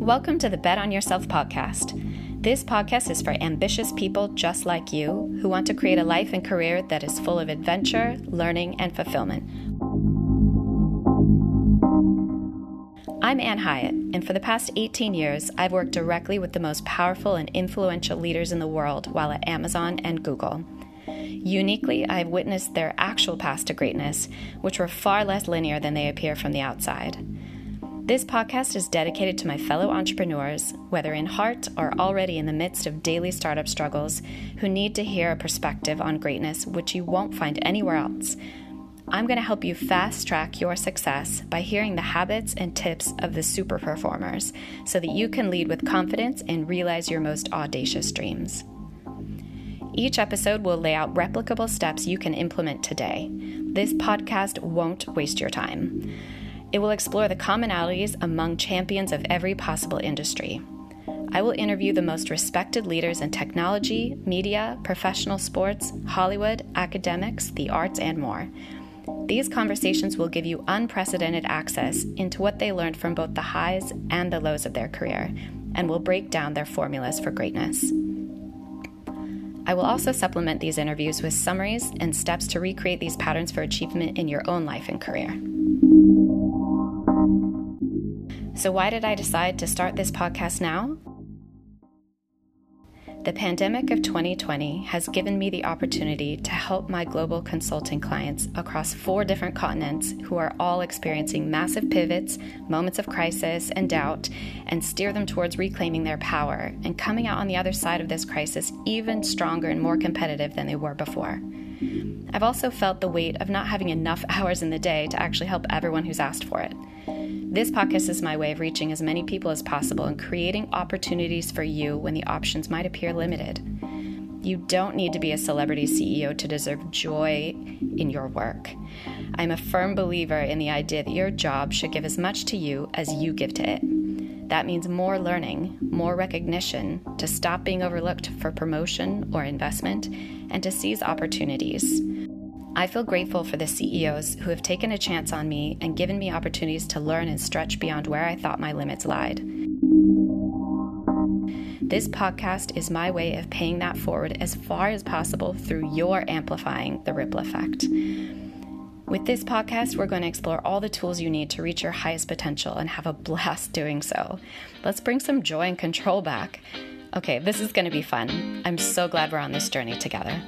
Welcome to the Bet on Yourself podcast. This podcast is for ambitious people just like you who want to create a life and career that is full of adventure, learning, and fulfillment. I'm Ann Hiatt, and for the past 18 years, I've worked directly with the most powerful and influential leaders in the world while at Amazon and Google. Uniquely, I've witnessed their actual paths to greatness, which were far less linear than they appear from the outside. This podcast is dedicated to my fellow entrepreneurs, whether in heart or already in the midst of daily startup struggles, who need to hear a perspective on greatness which you won't find anywhere else. I'm going to help you fast track your success by hearing the habits and tips of the super performers so that you can lead with confidence and realize your most audacious dreams. Each episode will lay out replicable steps you can implement today. This podcast won't waste your time. It will explore the commonalities among champions of every possible industry. I will interview the most respected leaders in technology, media, professional sports, Hollywood, academics, the arts, and more. These conversations will give you unprecedented access into what they learned from both the highs and the lows of their career, and will break down their formulas for greatness. I will also supplement these interviews with summaries and steps to recreate these patterns for achievement in your own life and career. So, why did I decide to start this podcast now? The pandemic of 2020 has given me the opportunity to help my global consulting clients across four different continents who are all experiencing massive pivots, moments of crisis, and doubt, and steer them towards reclaiming their power and coming out on the other side of this crisis even stronger and more competitive than they were before. I've also felt the weight of not having enough hours in the day to actually help everyone who's asked for it. This podcast is my way of reaching as many people as possible and creating opportunities for you when the options might appear limited. You don't need to be a celebrity CEO to deserve joy in your work. I'm a firm believer in the idea that your job should give as much to you as you give to it. That means more learning, more recognition, to stop being overlooked for promotion or investment, and to seize opportunities. I feel grateful for the CEOs who have taken a chance on me and given me opportunities to learn and stretch beyond where I thought my limits lied. This podcast is my way of paying that forward as far as possible through your amplifying the ripple effect. With this podcast, we're going to explore all the tools you need to reach your highest potential and have a blast doing so. Let's bring some joy and control back. Okay, this is going to be fun. I'm so glad we're on this journey together.